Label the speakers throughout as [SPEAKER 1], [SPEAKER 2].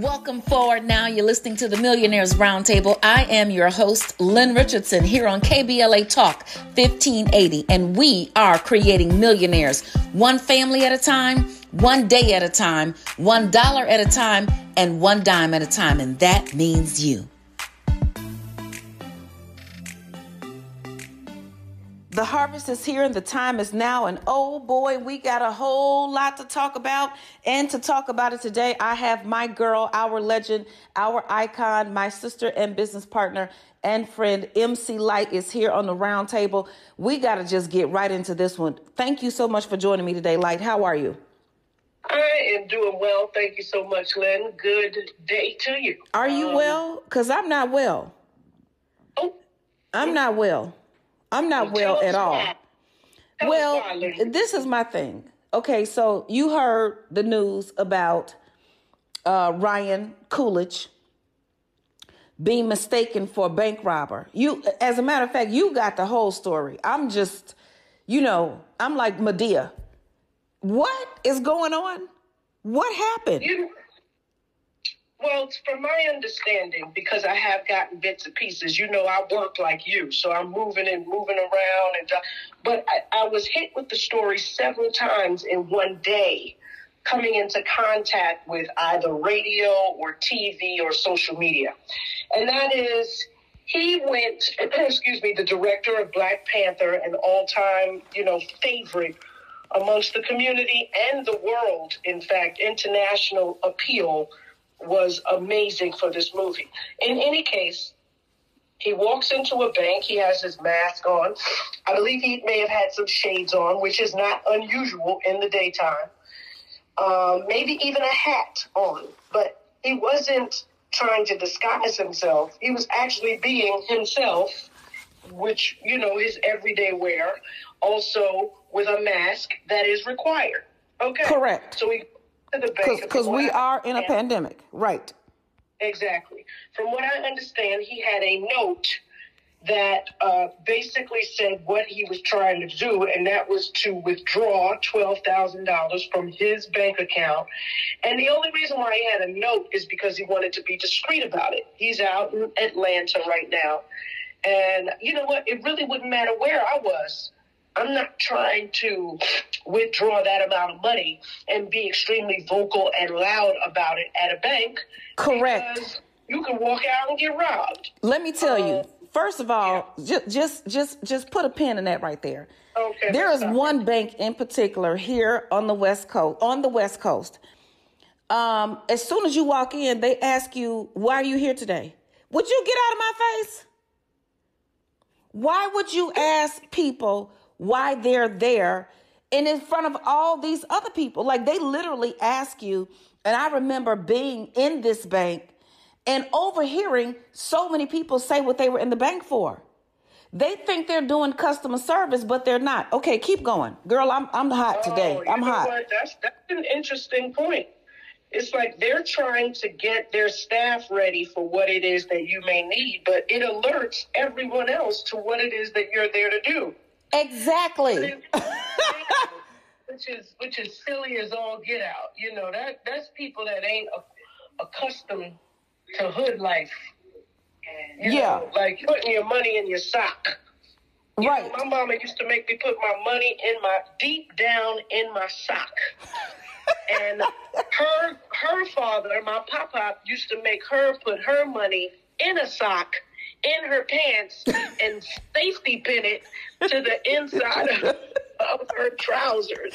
[SPEAKER 1] Welcome forward now. You're listening to the Millionaires Roundtable. I am your host, Lynn Richardson, here on KBLA Talk 1580, and we are creating millionaires one family at a time, one day at a time, one dollar at a time, and one dime at a time. And that means you. The harvest is here and the time is now. And oh boy, we got a whole lot to talk about. And to talk about it today, I have my girl, our legend, our icon, my sister and business partner and friend, MC Lyte, is here on the round table. We got to just get right into this one. Thank you so much for joining me today, Lyte. How are you?
[SPEAKER 2] I am doing well. Thank you so much, Lynn. Good day to you.
[SPEAKER 1] Are you um, well? Because I'm not well. Oh. I'm not well. I'm not well, at all. well, this is my thing. Okay, so you heard the news about uh, Ryan Coolidge being mistaken for a bank robber. You, as a matter of fact, you got the whole story. I'm just, you know, I'm like Madea. What is going on? What happened?
[SPEAKER 2] You, well, from my understanding, because I have gotten bits and pieces, you know, I work like you, so I'm moving and moving around, and uh, but I, I was hit with the story several times in one day, coming into contact with either radio or TV or social media, and that is he went, excuse me, the director of Black Panther, an all-time, you know, favorite amongst the community and the world. In fact, international appeal was amazing for this movie. In any case, he walks into a bank. He has his mask on. I believe he may have had some shades on, which is not unusual in the daytime. Um, maybe even a hat on, but he wasn't trying to disguise himself. He was actually being himself, which, you know, his everyday wear, also with a mask that is required. Okay.
[SPEAKER 1] Correct.
[SPEAKER 2] So he
[SPEAKER 1] the bank because we are in a pandemic, right?
[SPEAKER 2] Exactly. From what I understand, he had a note that uh, basically said what he was trying to do, and that was to withdraw $12,000 from his bank account. And the only reason why he had a note is because he wanted to be discreet about it. He's out in Atlanta right now. And you know what? It really wouldn't matter where I was. I'm not trying to withdraw that amount of money and be extremely vocal and loud about it at a bank.
[SPEAKER 1] Correct.
[SPEAKER 2] You can walk out and get robbed.
[SPEAKER 1] Let me tell you. Uh, first of all, yeah. just just just just put a pin in that right there.
[SPEAKER 2] Okay.
[SPEAKER 1] There is one bank in particular here on the West Coast. On the West Coast. Um, as soon as you walk in, they ask you, "Why are you here today?" Would you get out of my face? Why would you ask people why they're there and in front of all these other people. Like they literally ask you, and I remember being in this bank and overhearing so many people say what they were in the bank for. They think they're doing customer service, but they're not. Okay, keep going, girl. I'm I'm hot oh, today.
[SPEAKER 2] Oh,
[SPEAKER 1] I'm hot.
[SPEAKER 2] What? That's that's an interesting point. It's like they're trying to get their staff ready for what it is that you may need, but it alerts everyone else to what it is that you're there to do.
[SPEAKER 1] Exactly.
[SPEAKER 2] which is which is silly as all get out. You know that that's people that ain't accustomed to hood life. You
[SPEAKER 1] yeah,
[SPEAKER 2] know, like putting your money in your sock.
[SPEAKER 1] You right.
[SPEAKER 2] Know, my mama used to make me put my money in my deep down in my sock. and her her father, my papa, used to make her put her money in a sock in her pants and safety pin it to the inside of, of her trousers.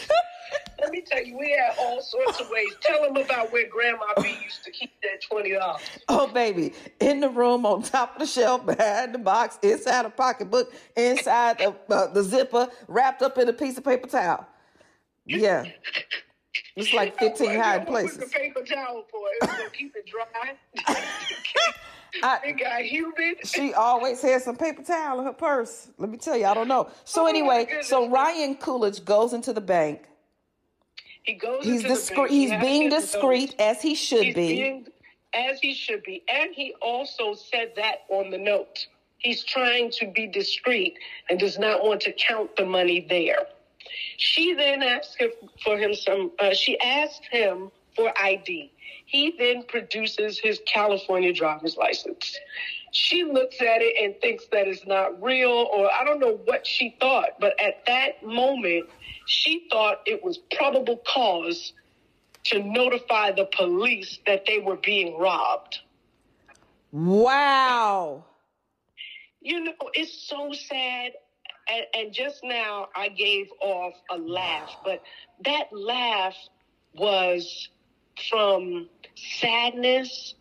[SPEAKER 2] Let me tell you, we had all sorts of ways. Tell them about where Grandma B used to keep that twenty dollars.
[SPEAKER 1] Oh, baby, in the room, on top of the shelf, behind the box, inside a pocketbook, inside the, uh, the zipper, wrapped up in a piece of paper towel. Yeah. It's like 15 hiding places.
[SPEAKER 2] the paper towel for it. So keep it dry. I, it got humid.
[SPEAKER 1] She always has some paper towel in her purse. Let me tell you, I don't know. So oh anyway, so Ryan Coolidge goes into the bank.
[SPEAKER 2] He goes.
[SPEAKER 1] He's discreet. He's being discreet as he should
[SPEAKER 2] he's
[SPEAKER 1] be.
[SPEAKER 2] Being, as he should be, and he also said that on the note. He's trying to be discreet and does not want to count the money there. She then asked him for him some. Uh, she asked him for ID. He then produces his California driver's license. She looks at it and thinks that it's not real, or I don't know what she thought, but at that moment, she thought it was probable cause to notify the police that they were being robbed.
[SPEAKER 1] Wow.
[SPEAKER 2] You know, it's so sad. And, and just now I gave off a laugh, but that laugh was from sadness,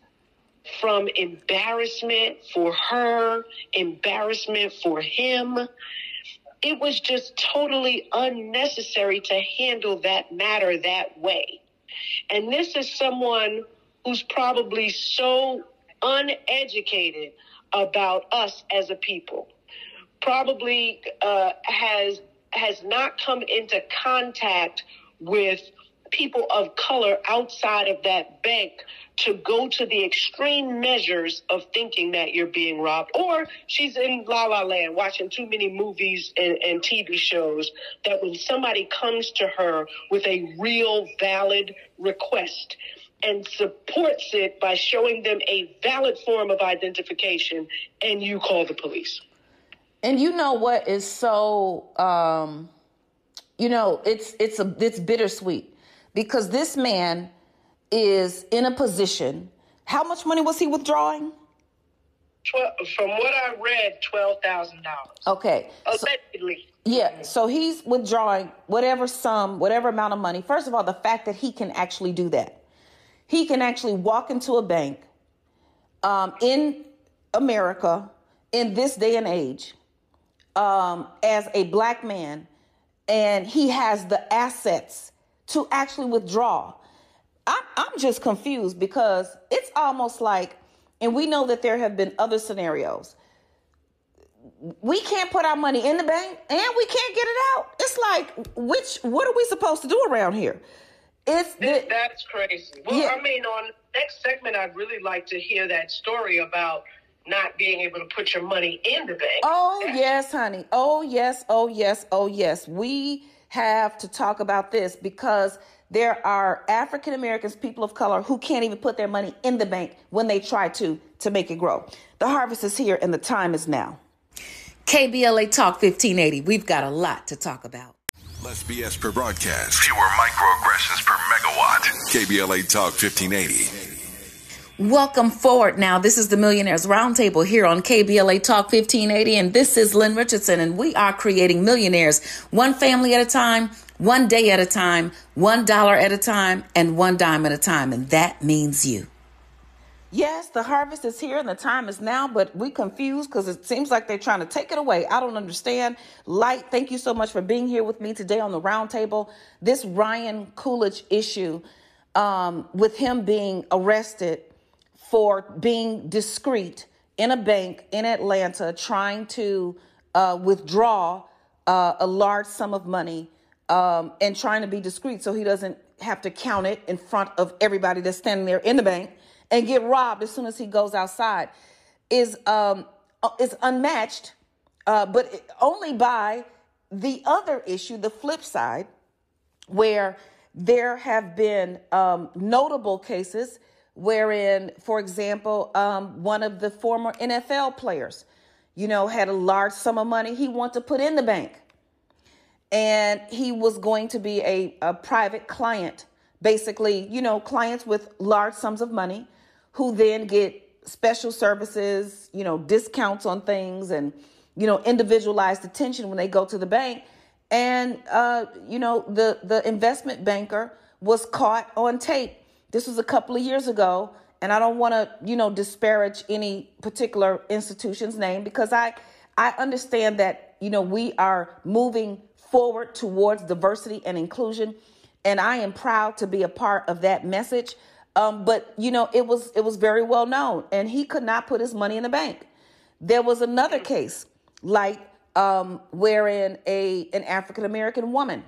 [SPEAKER 2] from embarrassment for her, embarrassment for him. It was just totally unnecessary to handle that matter that way. And this is someone who's probably so uneducated about us as a people, probably uh, has has not come into contact with people of color outside of that bank to go to the extreme measures of thinking that you're being robbed. Or she's in La La Land watching too many movies and, and TV shows that when somebody comes to her with a real valid request, and supports it by showing them a valid form of identification, and you call the police.
[SPEAKER 1] And you know what is so, um, you know, it's it's a it's bittersweet because this man is in a position. How much money was he withdrawing?
[SPEAKER 2] 12, from what I read, twelve thousand dollars.
[SPEAKER 1] Okay,
[SPEAKER 2] allegedly.
[SPEAKER 1] So, yeah, so he's withdrawing whatever sum, whatever amount of money. First of all, the fact that he can actually do that he can actually walk into a bank um, in America in this day and age um, as a black man, and he has the assets to actually withdraw. I'm, I'm just confused because it's almost like, and we know that there have been other scenarios. We can't put our money in the bank and we can't get it out. It's like, which, what are we supposed to do around here? It's the,
[SPEAKER 2] that's crazy. Well, yeah. I mean, on next segment, I'd really like to hear that story about not being able to put your money in the bank.
[SPEAKER 1] Oh yes, honey. Oh yes. Oh yes. Oh yes. We have to talk about this because there are African Americans, people of color, who can't even put their money in the bank when they try to to make it grow. The harvest is here, and the time is now. KBLA Talk 1580. We've got a lot to talk about.
[SPEAKER 3] Less BS per broadcast. Fewer microaggressions per megawatt. KBLA Talk 1580.
[SPEAKER 1] Welcome forward now. This is the Millionaires Roundtable here on KBLA Talk 1580, and this is Lynn Richardson, and we are creating millionaires one family at a time, one day at a time, one dollar at a time, and one dime at a time, and that means you. Yes, the harvest is here and the time is now, but we confused because it seems like they're trying to take it away. I don't understand. Lyte, thank you so much for being here with me today on the roundtable. This Ryan Coolidge issue, um, with him being arrested for being discreet in a bank in Atlanta, trying to uh, withdraw uh, a large sum of money um, and trying to be discreet so he doesn't have to count it in front of everybody that's standing there in the bank and get robbed as soon as he goes outside is um, is unmatched, uh, but only by the other issue, the flip side, where there have been um, notable cases wherein, for example, um, one of the former NFL players, you know, had a large sum of money he wanted to put in the bank. And he was going to be a, a private client, basically, you know, clients with large sums of money who then get special services, you know, discounts on things and, you know, individualized attention when they go to the bank. And, uh, you know, the, the investment banker was caught on tape. This was a couple of years ago. And I don't want to, you know, disparage any particular institution's name because I, I understand that, you know, we are moving forward towards diversity and inclusion. And I am proud to be a part of that message. Um, but you know, it was it was very well known, and he could not put his money in the bank. There was another case, like um, wherein a an African American woman,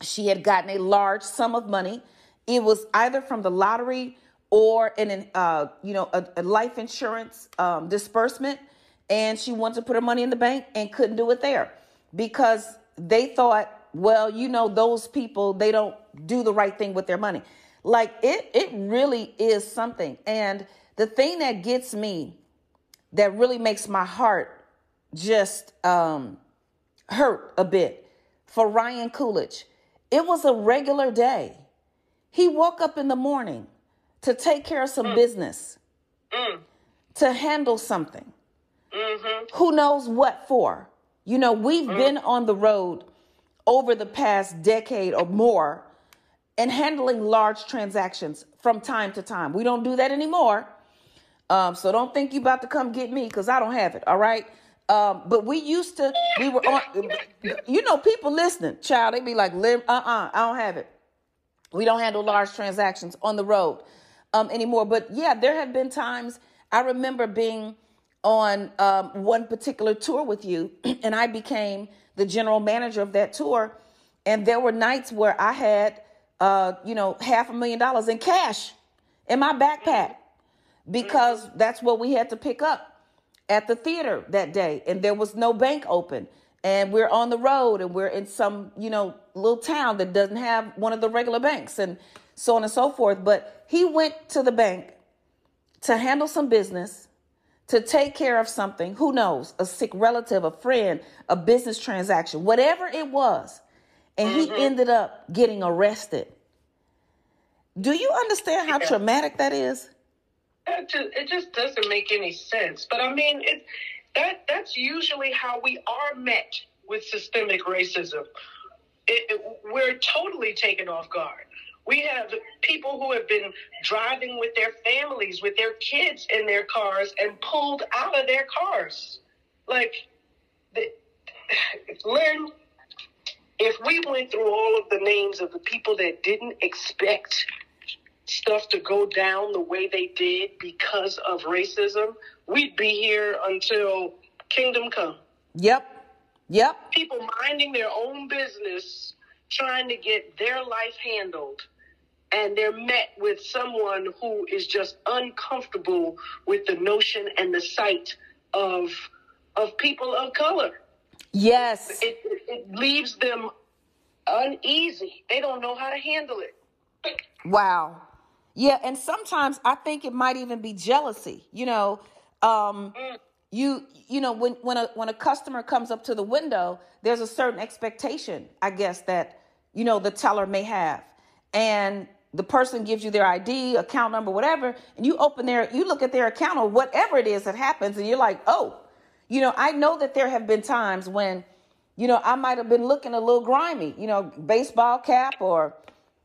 [SPEAKER 1] she had gotten a large sum of money. It was either from the lottery or an uh, you know a, a life insurance um, disbursement, and she wanted to put her money in the bank and couldn't do it there because they thought, well, you know, those people they don't do the right thing with their money. Like it it really is something. And the thing that gets me that really makes my heart just um hurt a bit for Ryan Coolidge. It was a regular day. He woke up in the morning to take care of some mm. business, mm. to handle something. Mm-hmm. Who knows what for? You know, we've mm. been on the road over the past decade or more and handling large transactions from time to time. We don't do that anymore. Um, so don't think you about to come get me because I don't have it. All right. Um, but we used to, we were on, you know, people listening, child, they be like, uh uh-uh, uh, I don't have it. We don't handle large transactions on the road um, anymore. But yeah, there have been times I remember being on um, one particular tour with you, and I became the general manager of that tour. And there were nights where I had, uh, you know, half a million dollars in cash in my backpack because that's what we had to pick up at the theater that day. And there was no bank open. And we're on the road and we're in some, you know, little town that doesn't have one of the regular banks and so on and so forth. But he went to the bank to handle some business to take care of something, who knows, a sick relative, a friend, a business transaction, whatever it was. And mm-hmm. he ended up getting arrested. Do you understand how yeah. traumatic that is?
[SPEAKER 2] It just, it just doesn't make any sense. But I mean, it, that that's usually how we are met with systemic racism. It, we're totally taken off guard. We have people who have been driving with their families, with their kids in their cars, and pulled out of their cars. Like, the, Lynn, if we went through all of the names of the people that didn't expect stuff to go down the way they did because of racism, we'd be here until kingdom come.
[SPEAKER 1] Yep. Yep.
[SPEAKER 2] People minding their own business, trying to get their life handled and they're met with someone who is just uncomfortable with the notion and the sight of of people of color.
[SPEAKER 1] Yes,
[SPEAKER 2] it, it leaves them uneasy. They don't know how to handle it.
[SPEAKER 1] Wow. Yeah, and sometimes I think it might even be jealousy. You know, um, mm. you you know when when a when a customer comes up to the window, there's a certain expectation, I guess that you know the teller may have, and the person gives you their ID, account number, whatever, and you open their, you look at their account or whatever it is that happens, and you're like, oh, you know, I know that there have been times when, you know, I might have been looking a little grimy, you know, baseball cap or,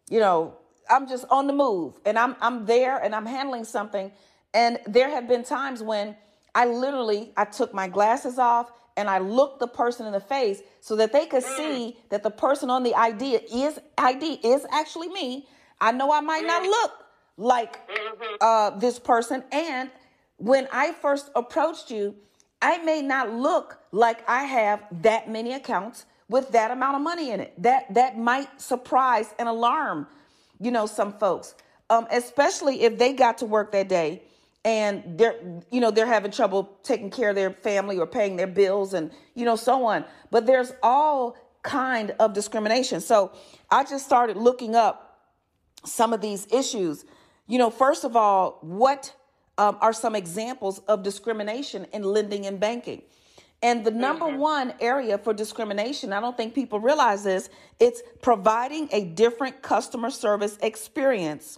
[SPEAKER 1] you know, I'm just on the move and I'm I'm there and I'm handling something. And there have been times when I literally I took my glasses off and I looked the person in the face so that they could see that the person on the ID is ID is actually me I know I might not look like mm-hmm. uh, this person. And when I first approached you, I may not look like I have that many accounts with that amount of money in it. That that might surprise and alarm, you know, some folks, um, especially if they got to work that day and they're you know they're having trouble taking care of their family or paying their bills and you know so on. But there's all kind of discrimination. So I just started looking up some of these issues. You know, first of all, what um, are some examples of discrimination in lending and banking? And the number mm-hmm. one area for discrimination, I don't think people realize this, it's providing a different customer service experience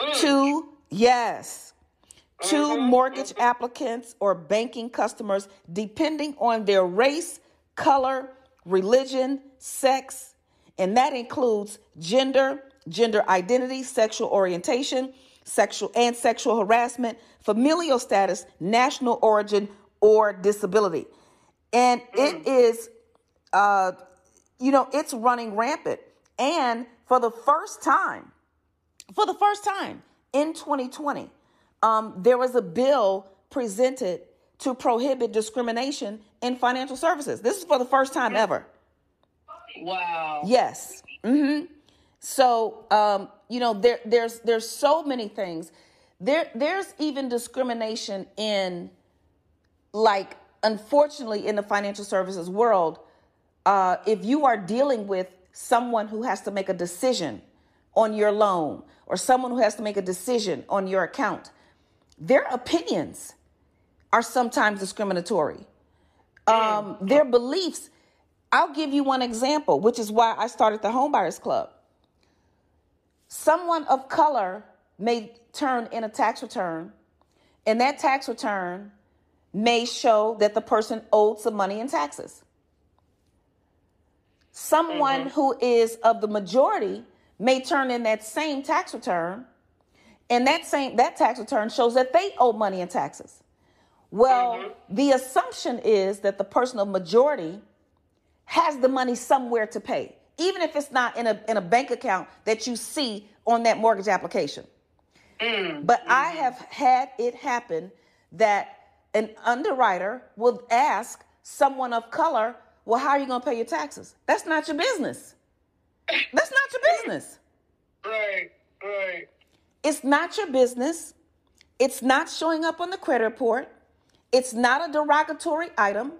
[SPEAKER 1] mm. to, yes, to mm-hmm. mortgage mm-hmm. applicants or banking customers, depending on their race, color, religion, sex, and that includes gender, gender identity, sexual orientation, sexual and sexual harassment, familial status, national origin, or disability. And it mm. uh, you know, it's running rampant. And for the first time, for the first time in 2020, um, there was a bill presented to prohibit discrimination in financial services. This is for the first time ever.
[SPEAKER 2] Wow.
[SPEAKER 1] Yes. Mm-hmm. So um, you know, there there's there's so many things. There there's even discrimination in like unfortunately in the financial services world, uh, if you are dealing with someone who has to make a decision on your loan or someone who has to make a decision on your account, their opinions are sometimes discriminatory. Um, their beliefs. I'll give you one example, which is why I started the Homebuyers Club. Someone of color may turn in a tax return, and that tax return may show that the person owed some money in taxes. Someone mm-hmm. who is of the majority may turn in that same tax return, and that same that tax return shows that they owe money in taxes. Well, mm-hmm. the assumption is that the person of majority has the money somewhere to pay, even if it's not in a in a bank account that you see on that mortgage application. Mm-hmm. But I mm-hmm. have had it happen that an underwriter will ask someone of color, "Well, how are you going to pay your taxes?" That's not your business. That's not your business.
[SPEAKER 2] Right, right.
[SPEAKER 1] It's not your business. It's not showing up on the credit report. It's not a derogatory item.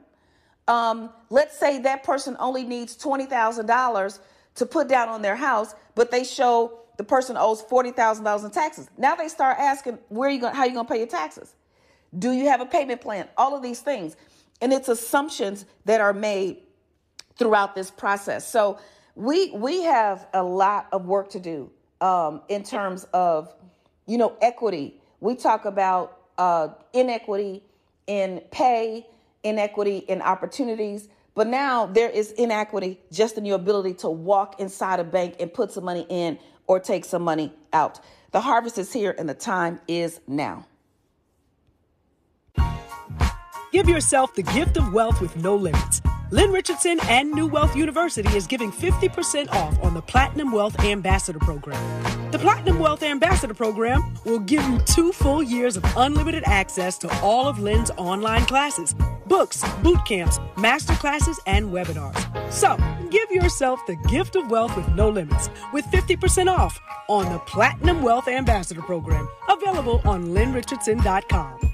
[SPEAKER 1] Um, let's say that person only needs $20,000 to put down on their house, but they show the person owes $40,000 in taxes. Now they start asking, where are you going, how are you going to pay your taxes? Do you have a payment plan? All of these things. And it's assumptions that are made throughout this process. So we we have a lot of work to do um, in terms of you know equity. We talk about uh, inequity in pay, inequity in opportunities, but now there is inequity just in your ability to walk inside a bank and put some money in or take some money out. The harvest is here and the time is now.
[SPEAKER 4] Give yourself the gift of wealth with no limits. Lynn Richardson and New Wealth University is giving 50% off on the Platinum Wealth Ambassador Program. The Platinum Wealth Ambassador Program will give you two full years of unlimited access to all of Lynn's online classes, books, boot camps, master classes, and webinars. So, give yourself the gift of wealth with no limits with 50% off on the Platinum Wealth Ambassador Program, available on lynnrichardson.com.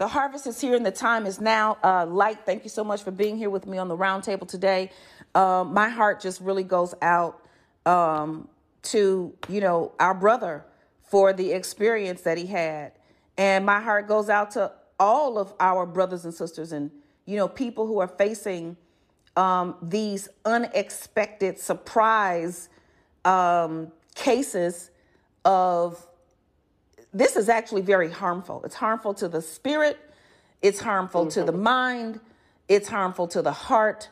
[SPEAKER 1] The harvest is here and the time is now. Uh, Lyte, thank you so much for being here with me on the roundtable today. Um, my heart just really goes out um, to, you know, our brother for the experience that he had. And my heart goes out to all of our brothers and sisters and, you know, people who are facing um, these unexpected surprise um, cases of this is actually very harmful. It's harmful to the spirit, it's harmful mm-hmm. to the mm-hmm. mind, it's harmful to the heart.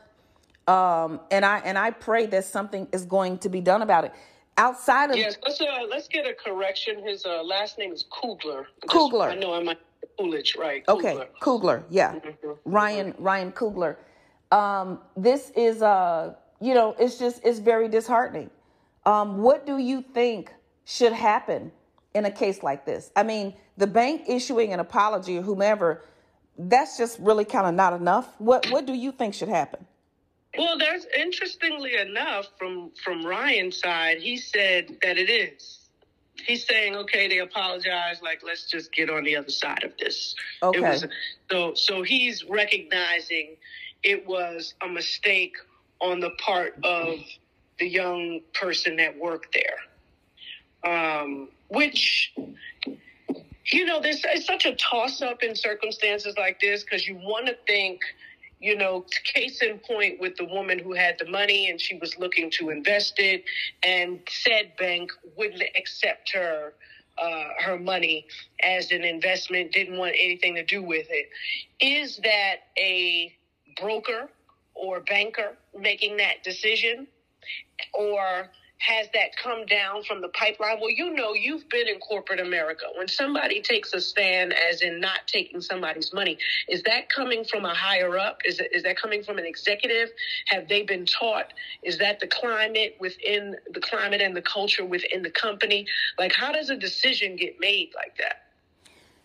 [SPEAKER 1] Um, and I and I pray that something is going to be done about it. Outside of
[SPEAKER 2] yes, let's uh, let's get a correction. His uh, last name is Coogler.
[SPEAKER 1] Coogler.
[SPEAKER 2] I know I might Coolidge, right?
[SPEAKER 1] Coogler. Okay, Coogler. Yeah, mm-hmm. Ryan Ryan Coogler. Um, this is uh, you know, it's just it's very disheartening. Um, what do you think should happen in a case like this. I mean, the bank issuing an apology or whomever, that's just really kind of not enough. What what do you think should happen?
[SPEAKER 2] Well, there's interestingly enough from from Ryan's side, he said that it is. He's saying, okay, they apologize. Like, let's just get on the other side of this.
[SPEAKER 1] Okay. Was,
[SPEAKER 2] so, so he's recognizing it was a mistake on the part of the young person that worked there. Um, which you know, there's it's such a toss up in circumstances like this because you want to think, you know, case in point with the woman who had the money and she was looking to invest it, and said bank wouldn't accept her. Uh, her money as an investment, didn't want anything to do with it. Is that a broker or banker making that decision? Or has that come down from the pipeline? Well, you know, you've been in corporate America. When somebody takes a stand, as in not taking somebody's money, is that coming from a higher up? Is, it, is that coming from an executive? Have they been taught? Is that the climate within the climate and the culture within the company? Like, how does a decision get made like that?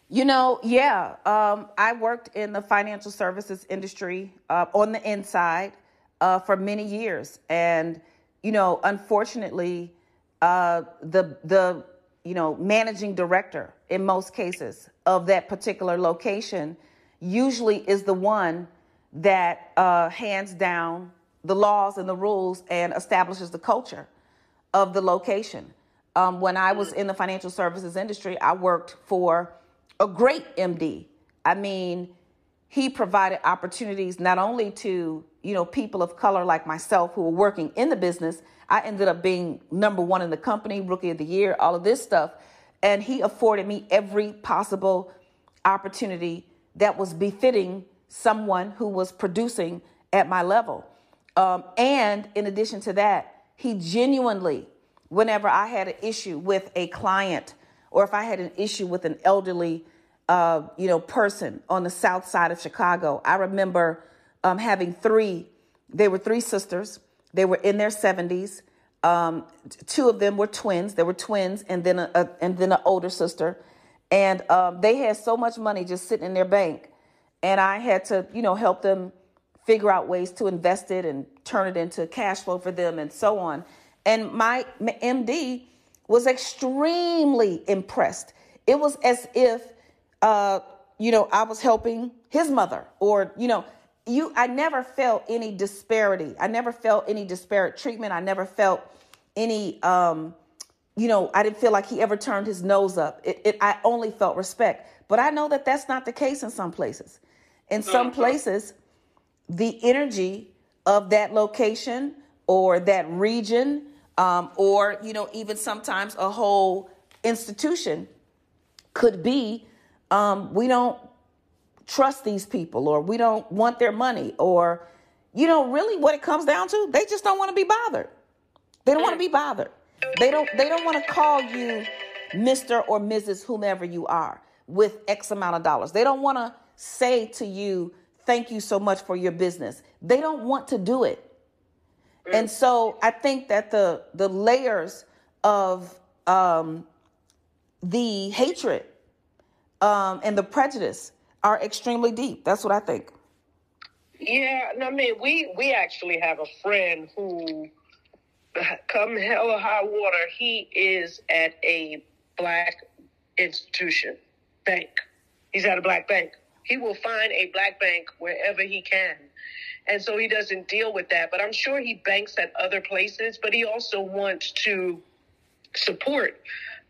[SPEAKER 1] You know, yeah. Um, I worked in the financial services industry uh, on the inside uh, for many years. And you know, unfortunately, uh, the the you know managing director in most cases of that particular location usually is the one that uh, hands down the laws and the rules and establishes the culture. of the location. Um, when I was in the financial services industry, I worked for a great MD. I mean, he provided opportunities not only to you know people of color like myself who were working in the business. I ended up being number one in the company, rookie of the year, all of this stuff, and he afforded me every possible opportunity that was befitting someone who was producing at my level. Um, and in addition to that, he genuinely, whenever I had an issue with a client or if I had an issue with an elderly, uh, you know, person on the south side of Chicago, I remember um, having three. They were three sisters. They were in their 70s. Um, two of them were twins. They were twins, and then a, a and then an older sister. And um, they had so much money just sitting in their bank, and I had to, you know, help them figure out ways to invest it and turn it into cash flow for them and so on. And my MD was extremely impressed. It was as if, uh, you know, I was helping his mother or, you know, you, I never felt any disparity. I never felt any disparate treatment. I never felt any, um, you know, I didn't feel like he ever turned his nose up. It, it, I only felt respect. But I know that that's not the case in some places. In some places, the energy of that location or that region um, or you know even sometimes a whole institution could be um, we don't trust these people or we don't want their money or you know really what it comes down to they just don't want to be bothered they don't want to be bothered they don't they don't want to call you mr or mrs whomever you are with x amount of dollars they don't want to say to you thank you so much for your business. They don't want to do it. And so I think that the the layers of um, the hatred um, and the prejudice are extremely deep. That's what I think.
[SPEAKER 2] Yeah, I mean, we we actually have a friend who, come hell or high water, he is at a black institution bank. He's at a black bank. He will find a black bank wherever he can. And so he doesn't deal with that. But I'm sure he banks at other places, but he also wants to support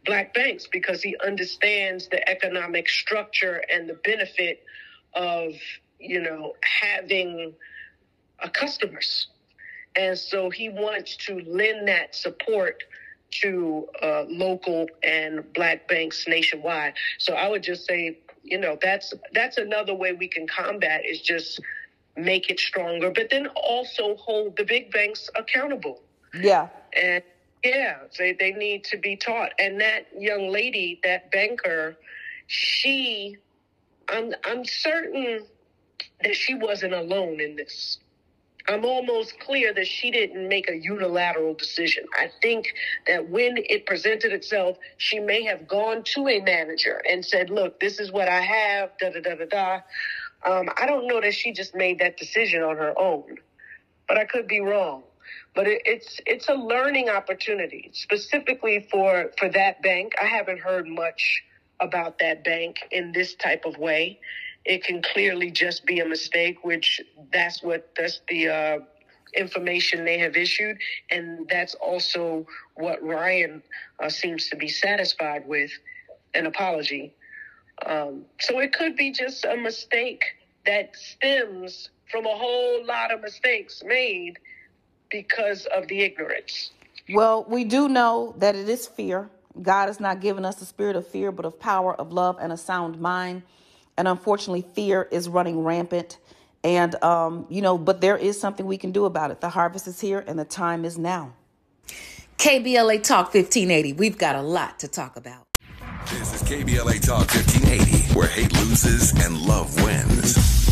[SPEAKER 2] black banks because he understands the economic structure and the benefit of, you know, having a customers. And so he wants to lend that support to uh, local and black banks nationwide. So I would just say you know that's that's another way we can combat is just make it stronger but then also hold the big banks accountable
[SPEAKER 1] yeah
[SPEAKER 2] and yeah they, they need to be taught and that young lady that banker she i'm i'm certain that she wasn't alone in this I'm almost clear that she didn't make a unilateral decision. I think that when it presented itself, she may have gone to a manager and said, Look, this is what I have, da da da da da. Um, I don't know that she just made that decision on her own, but I could be wrong. But it, it's it's a learning opportunity, specifically for for that bank. I haven't heard much about that bank in this type of way it can clearly just be a mistake, which that's what that's the uh, information they have issued, and that's also what Ryan uh, seems to be satisfied with an apology. Um, so it could be just a mistake that stems from a whole lot of mistakes made because of the ignorance.
[SPEAKER 1] Well, we do know that it is fear. God has not given us the spirit of fear, but of power, of love, and a sound mind. And unfortunately, fear is running rampant. And, um, you know, but there is something we can do about it. The harvest is here and the time is now. KBLA Talk 1580. We've got a lot to talk about.
[SPEAKER 3] This is KBLA Talk 1580, where hate loses and love wins.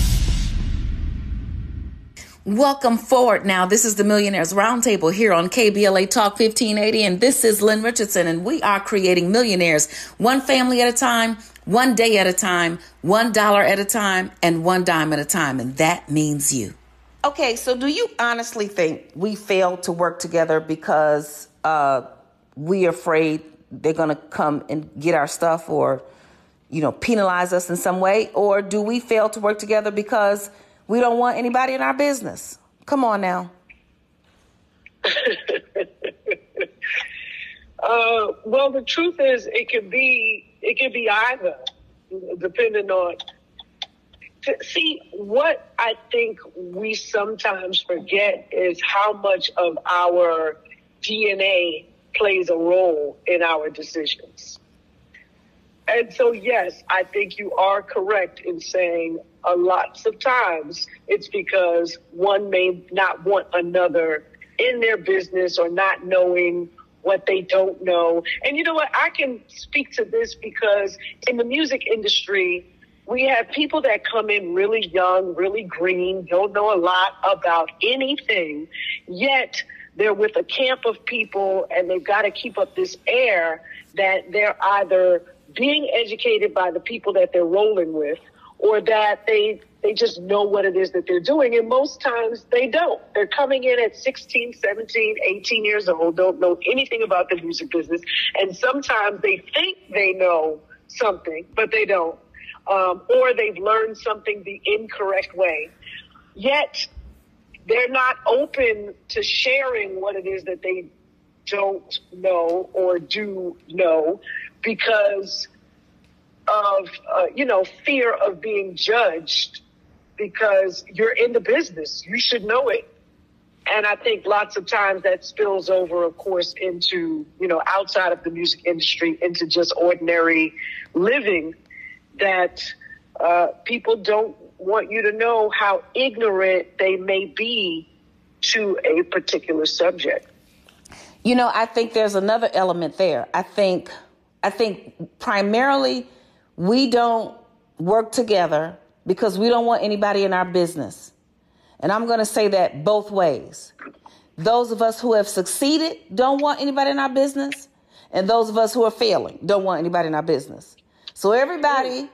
[SPEAKER 1] Welcome forward now. This is the Millionaires Roundtable here on KBLA Talk 1580, and this is Lynn Richardson, and we are creating millionaires one family at a time, one day at a time, one dollar at a time, and one dime at a time, and that means you. Okay, so do you honestly think we failed to work together because uh, we are afraid they're going to come and get our stuff or, you know, penalize us in some way? Or do we fail to work together because we don't want anybody in our business. Come on now.
[SPEAKER 2] Uh, well, the truth is, it could be it could be either, depending on. See, what I think we sometimes forget is how much of our DNA plays a role in our decisions. And so, yes, I think you are correct in saying a lots of times it's because one may not want another in their business or not knowing what they don't know. And you know what? I can speak to this because in the music industry, we have people that come in really young, really green, don't know a lot about anything, yet they're with a camp of people and they've got to keep up this air that they're either being educated by the people that they're rolling with or that they they just know what it is that they're doing. And most times they don't. They're coming in at 16, 17, 18 years old, don't know anything about the music business. And sometimes they think they know something, but they don't. Um, or they've learned something the incorrect way. Yet they're not open to sharing what it is that they don't know or do know because of, uh, you know, fear of being judged because you're in the business. You should know it. And I think lots of times that spills over, of course, into, you know, outside of the music industry, into just ordinary living that uh, people don't want you to know how ignorant they may be to a particular subject.
[SPEAKER 1] You know, I think there's another element there. I think, I think primarily we don't work together because we don't want anybody in our business. And I'm going to say that both ways. Those of us who have succeeded don't want anybody in our business, and those of us who are failing don't want anybody in our business. So everybody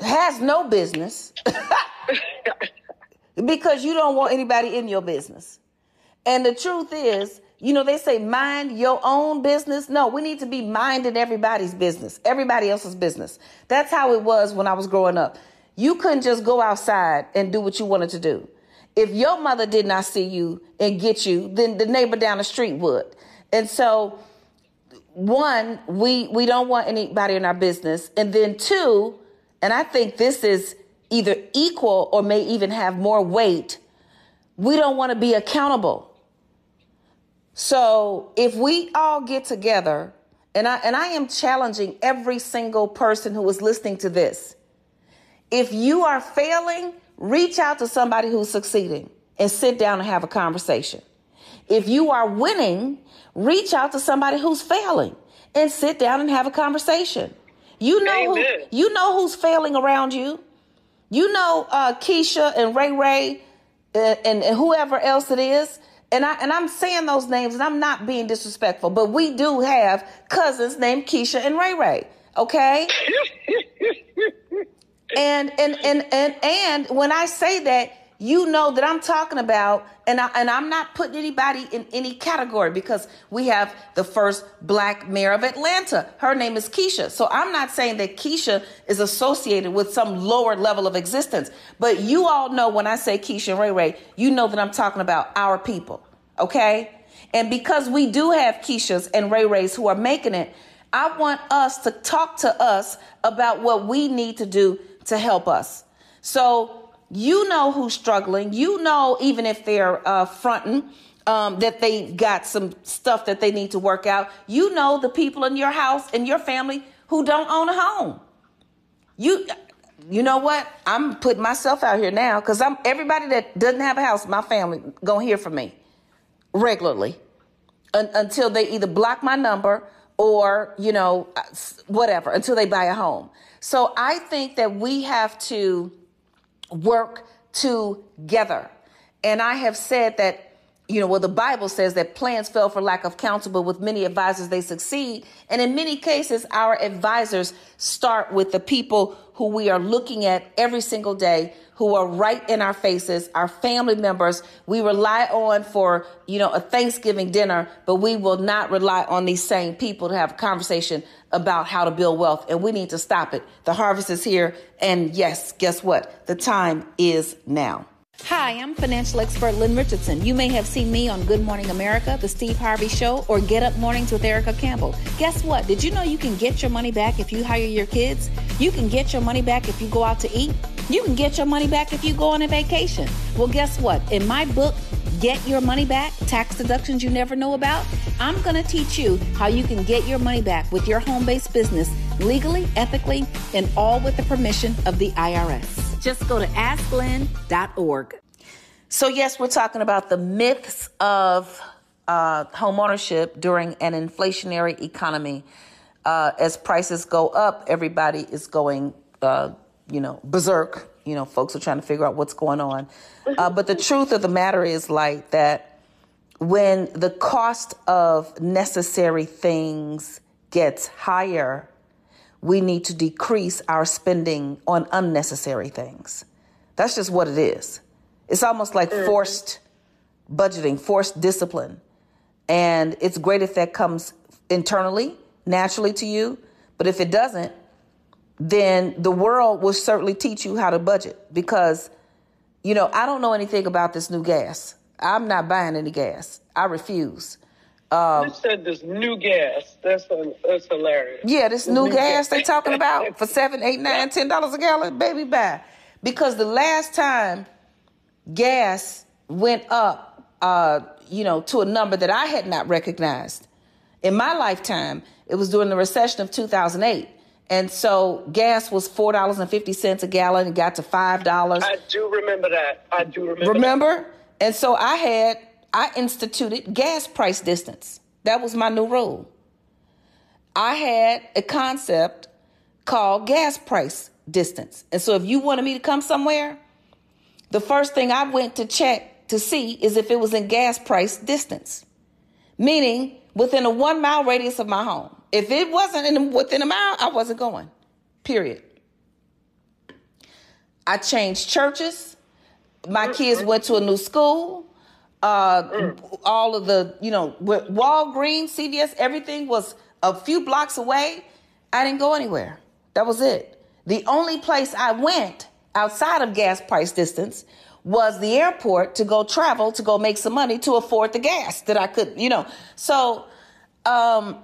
[SPEAKER 1] has no business because you don't want anybody in your business. And the truth is, you know, they say mind your own business. No, we need to be minding everybody's business, everybody else's business. That's how it was when I was growing up. You couldn't just go outside and do what you wanted to do. If your mother did not see you and get you, then the neighbor down the street would. And so, one, we we don't want anybody in our business, and then two, and I think this is either equal or may even have more weight. We don't want to be accountable. So if we all get together, and I and I am challenging every single person who is listening to this. If you are failing, reach out to somebody who's succeeding and sit down and have a conversation. If you are winning, reach out to somebody who's failing and sit down and have a conversation. You know who you know who's failing around you. You know uh, Keisha and Ray Ray and, and, and whoever else it is and I and I'm saying those names and I'm not being disrespectful, but we do have cousins named Keisha and Ray Ray. Okay. and and and and and when I say that, you know that I'm talking about, and I, and I'm not putting anybody in any category because we have the first black mayor of Atlanta. Her name is Keisha. So I'm not saying that Keisha is associated with some lower level of existence. But you all know when I say Keisha and Ray Ray, you know that I'm talking about our people. Okay? And because we do have Keishas and Ray Rays who are making it, I want us to talk to us about what we need to do to help us. So you know who's struggling. You know, even if they're uh, fronting, um, that they got some stuff that they need to work out. You know the people in your house and your family who don't own a home. You, you know what? I'm putting myself out here now because I'm everybody that doesn't have a house, my family gonna hear from me regularly un- until they either block my number or you know uh, whatever until they buy a home. So I think that we have to work together. And I have said that, you know, well, the Bible says that plans fail for lack of counsel, but with many advisors, they succeed. And in many cases, our advisors start with the people who we are looking at every single day who are right in our faces, our family members. We rely on for, you know, a Thanksgiving dinner, but we will not rely on these same people to have a conversation about how to build wealth. And we need to stop it. The harvest is here. And yes, guess what? The time is now. Hi, I'm financial expert Lynn Richardson. You may have seen me on Good Morning America, The Steve Harvey Show, or Get Up Mornings with Erica Campbell. Guess what? Did you know you can get your money back if you hire your kids? You can get your money back if you go out to eat? You can get your money back if you go on a vacation. Well, guess what? In my book, Get Your Money Back Tax Deductions You Never Know About, I'm going to teach you how you can get your money back with your home based business legally, ethically, and all with the permission of the IRS. Just go to asklynn.org. So, yes, we're talking about the myths of uh, home ownership during an inflationary economy. Uh, as prices go up, everybody is going, uh, you know, berserk. You know, folks are trying to figure out what's going on. Uh, but the truth of the matter is, like, that when the cost of necessary things gets higher, we need to decrease our spending on unnecessary things. That's just what it is. It's almost like mm-hmm. forced budgeting, forced discipline. And it's great if that comes internally, naturally to you. But if it doesn't, then the world will certainly teach you how to budget because, you know, I don't know anything about this new gas. I'm not buying any gas. I refuse.
[SPEAKER 2] Um, you said this new gas. That's that's hilarious.
[SPEAKER 1] Yeah, this, new, new, gas, gas. they talking about for seven, eight, nine, ten dollars a gallon, baby, buy. Because the last time gas went up, uh, you know, to a number that I had not recognized in my lifetime, it was during the recession of 2008. And so gas was four dollars and fifty cents a gallon. It got to five dollars.
[SPEAKER 2] I do remember that. I do remember.
[SPEAKER 1] Remember?
[SPEAKER 2] That.
[SPEAKER 1] And so I had I instituted gas price distance. That was my new rule. I had a concept called gas price distance. And so if you wanted me to come somewhere, the first thing I went to check to see is if it was in gas price distance, meaning within a one mile radius of my home. If it wasn't in, within a mile, I wasn't going, period. I changed churches. My kids went to a new school uh, mm. all of the, you know, Walgreens, CVS, everything was a few blocks away. I didn't go anywhere. That was it. The only place I went outside of gas price distance was the airport to go travel, to go make some money to afford the gas that I could, you know. So um,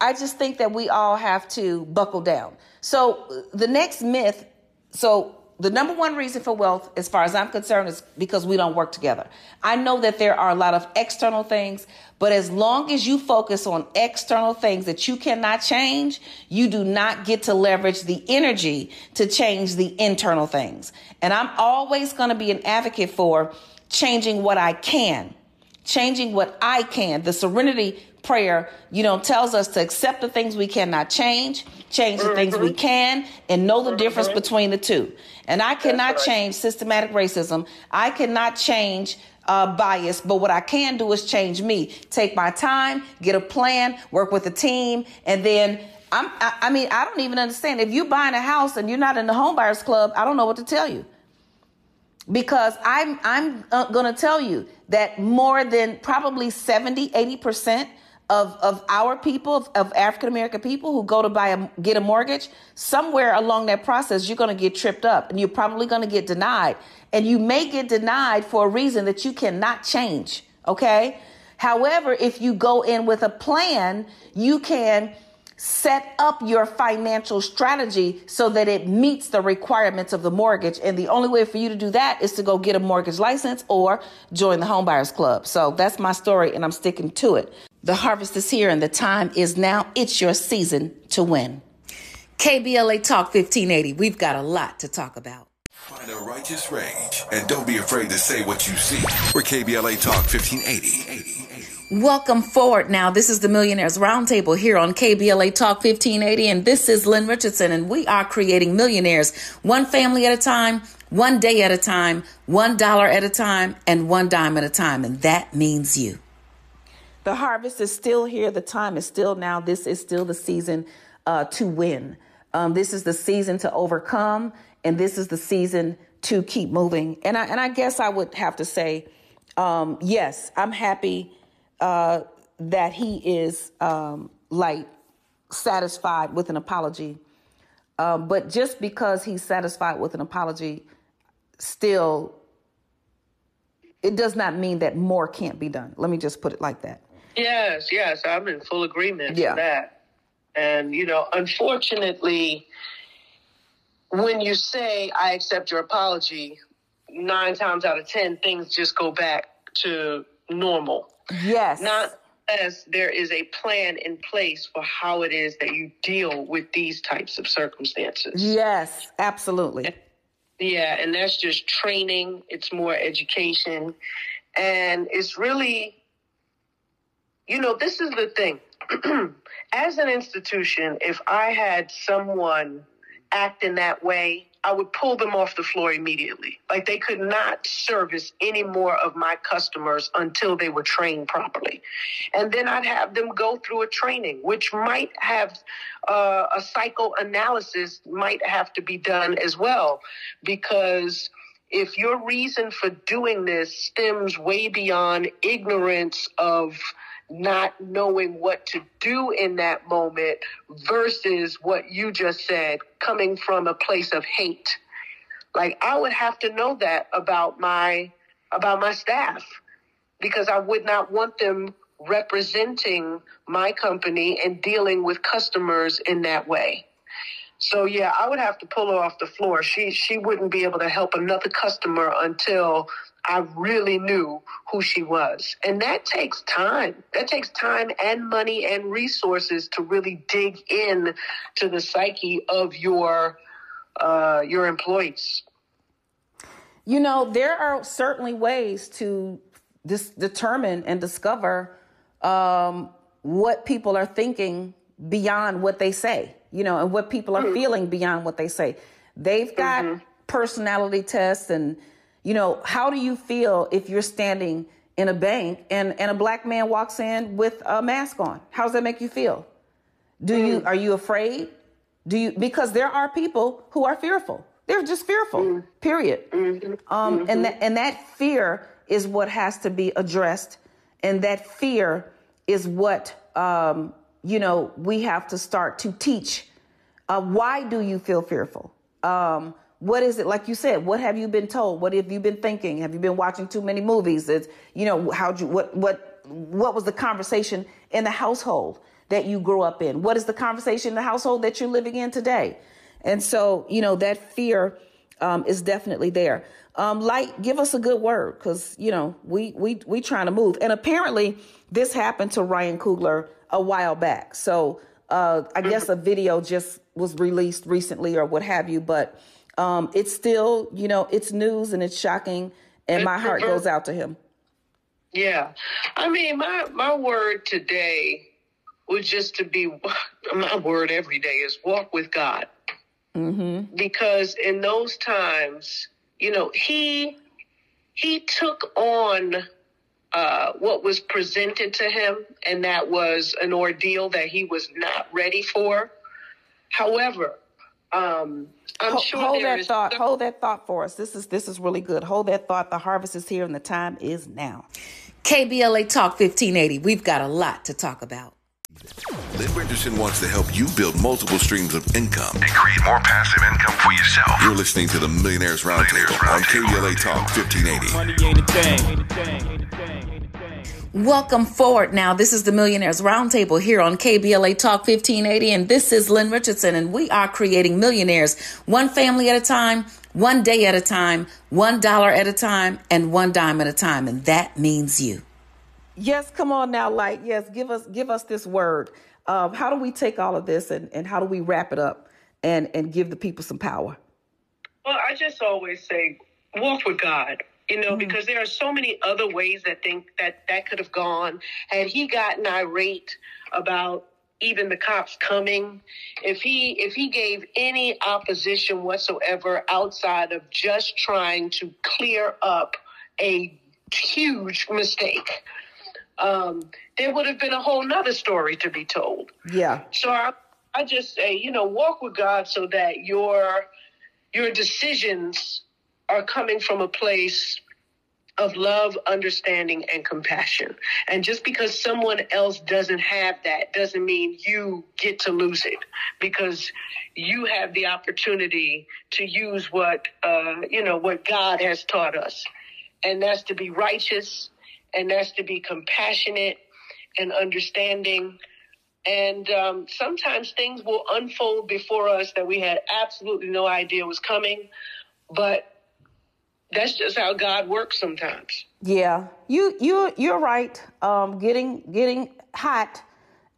[SPEAKER 1] I just think that we all have to buckle down. So the next myth, so the number one reason for wealth, as far as I'm concerned, is because we don't work together. I know that there are a lot of external things, but as long as you focus on external things that you cannot change, you do not get to leverage the energy to change the internal things. And I'm always going to be an advocate for changing what I can, changing what I can. The serenity prayer, you know, tells us to accept the things we cannot change, change the mm-hmm. things we can, and know the mm-hmm. difference between the two. And I cannot right. change systematic racism. I cannot change uh, bias, but what I can do is change me. Take my time, get a plan, work with a team, and then I'm, I, I mean, I don't even understand. If you're buying a house and you're not in the home buyers club, I don't know what to tell you because I'm I'm uh, going to tell you that more than probably 70, 80% of, of our people, of, of African American people who go to buy a, get a mortgage, somewhere along that process, you're going to get tripped up and you're probably going to get denied. And you may get denied for a reason that you cannot change. Okay. However, if you go in with a plan, you can set up your financial strategy so that it meets the requirements of the mortgage. And the only way for you to do that is to go get a mortgage license or join the homebuyers club. So that's my story and I'm sticking to it. The harvest is here and the time is now. It's your season to win. KBLA Talk 1580. We've got a lot to talk about.
[SPEAKER 3] Find a righteous rage and don't be afraid to say what you see. We're KBLA Talk 1580.
[SPEAKER 1] Welcome forward now. This is the Millionaires Roundtable here on KBLA Talk 1580, and this is Lynn Richardson, and we are creating millionaires one family at a time, one day at a time, one dollar at a time, and one dime at a time, and that means you. The harvest is still here. The time is still now. This is still the season uh, to win. Um, this is the season to overcome, and this is the season to keep moving. And I and I guess I would have to say, um, yes, I'm happy uh, that he is um, like satisfied with an apology. Um, but just because he's satisfied with an apology, still it does not mean that more can't be done. Let me just put it like that.
[SPEAKER 2] Yes, yes, I'm in full agreement yeah. with that. And you know, unfortunately, when you say I accept your apology, nine times out of ten things just go back to normal.
[SPEAKER 1] Yes.
[SPEAKER 2] Not unless there is a plan in place for how it is that you deal with these types of circumstances.
[SPEAKER 1] Yes, absolutely.
[SPEAKER 2] Yeah, and that's just training, it's more education. And it's really, you know, this is the thing. As an institution, if I had someone act in that way, I would pull them off the floor immediately. Like they could not service any more of my customers until they were trained properly. And then I'd have them go through a training, which might have uh, a psychoanalysis might have to be done as well, because if your reason for doing this stems way beyond ignorance of not knowing what to do in that moment versus what you just said coming from a place of hate like i would have to know that about my about my staff because i would not want them representing my company and dealing with customers in that way so yeah, I would have to pull her off the floor. She she wouldn't be able to help another customer until I really knew who she was. And that takes time. That takes time and money and resources to really dig in to the psyche of your uh, your employees.
[SPEAKER 1] You know, there are certainly ways to dis- determine and discover um, what people are thinking beyond what they say, you know, and what people are mm-hmm. feeling beyond what they say. They've got mm-hmm. personality tests and you know, how do you feel if you're standing in a bank and, and a black man walks in with a mask on? How does that make you feel? Do mm. you are you afraid? Do you because there are people who are fearful. They're just fearful. Mm. Period. Mm-hmm. Um, mm-hmm. and that and that fear is what has to be addressed, and that fear is what um, you know we have to start to teach. Uh, why do you feel fearful? Um, what is it like you said what have you been told? What have you been thinking? Have you been watching too many movies? It's you know how'd you what what what was the conversation in the household that you grew up in? What is the conversation in the household that you're living in today? And so you know that fear um, is definitely there. Um, Lyte give us a good word because you know we we we trying to move. And apparently this happened to ryan coogler a while back. So uh, i guess a video just was released recently or what have you but um, it's still, you know, it's news and it's shocking, and my heart goes out to him.
[SPEAKER 2] Yeah, I mean, my my word today was just to be my word every day is walk with God, mm-hmm. because in those times, you know, he he took on uh, what was presented to him, and that was an ordeal that he was not ready for. However, um, I'm hold, sure
[SPEAKER 1] hold that thought. Hold that thought for us. This is this is really good. Hold that thought. The harvest is here, and the time is now. KBLA Talk 1580. We've got a lot to talk about.
[SPEAKER 3] Lynn Richardson wants to help you build multiple streams of income and create more passive income for yourself. You're listening to the Millionaires Roundtable on KBLA Talk 1580.
[SPEAKER 1] Welcome forward now. This is the Millionaires Roundtable here on KBLA Talk 1580, and this is Lynn Richardson, and we are creating millionaires one family at a time, one day at a time, one dollar at a time, and one dime at a time, and that means you. Yes, come on now, like yes, give us give us this word. Um, how do we take all of this and, and how do we wrap it up and and give the people some power?
[SPEAKER 2] Well, I just always say walk with God you know, mm-hmm. because there are so many other ways that think that that could have gone. Had he gotten irate about even the cops coming, if he if he gave any opposition whatsoever outside of just trying to clear up a huge mistake, um, there would have been a whole nother story to be told.
[SPEAKER 1] Yeah.
[SPEAKER 2] So I, I just say, you know, walk with God so that your your decisions are coming from a place of love, understanding, and compassion. And just because someone else doesn't have that doesn't mean you get to lose it because you have the opportunity to use what, uh, you know, what God has taught us. and that's to be righteous, and that's to be compassionate and understanding. And um, sometimes things will unfold before us that we had absolutely no idea was coming, but that's just how God works sometimes.
[SPEAKER 1] Yeah, you you you're right. Um, getting getting hot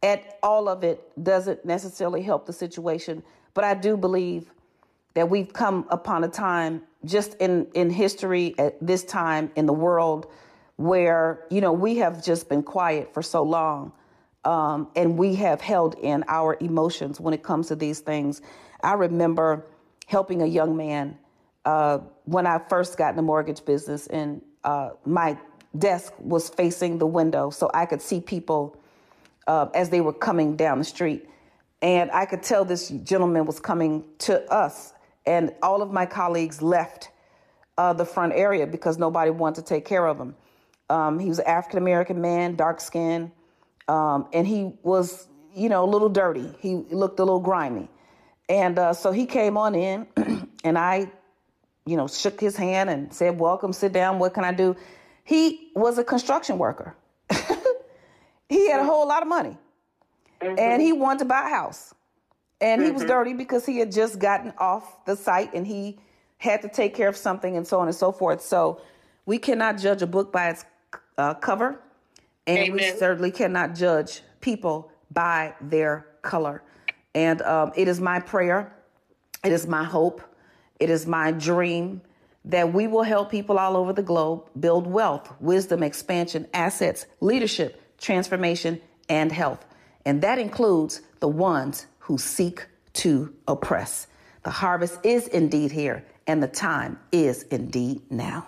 [SPEAKER 1] at all of it doesn't necessarily help the situation, but I do believe that we've come upon a time just in in history at this time in the world where you know we have just been quiet for so long um, and we have held in our emotions when it comes to these things i remember helping a young man uh, when i first got in the mortgage business and uh, my desk was facing the window so i could see people uh, as they were coming down the street and i could tell this gentleman was coming to us and all of my colleagues left uh, the front area because nobody wanted to take care of him. Um, he was an African American man, dark skin, um, and he was, you know, a little dirty. He looked a little grimy. And uh, so he came on in, and I, you know, shook his hand and said, Welcome, sit down. What can I do? He was a construction worker. he had a whole lot of money, mm-hmm. and he wanted to buy a house. And he was mm-hmm. dirty because he had just gotten off the site and he had to take care of something and so on and so forth. So we cannot judge a book by its uh, cover, and Amen. we certainly cannot judge people by their color. And um, it is my prayer, it is my hope, it is my dream that we will help people all over the globe build wealth, wisdom, expansion, assets, leadership, transformation, and health. And that includes the ones who seek to oppress. The harvest is indeed here, and the time is indeed now.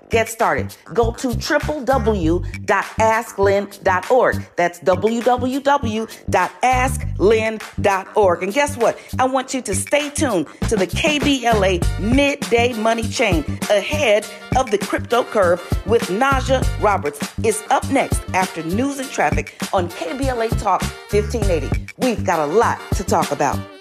[SPEAKER 1] get started. Go to www.asklynn.org. That's www.asklynn.org. And guess what? I want you to stay tuned to the KBLA Midday Money Chain ahead of the crypto curve with Naja Roberts. Is up next after news and traffic on KBLA Talk 1580. We've got a lot to talk about.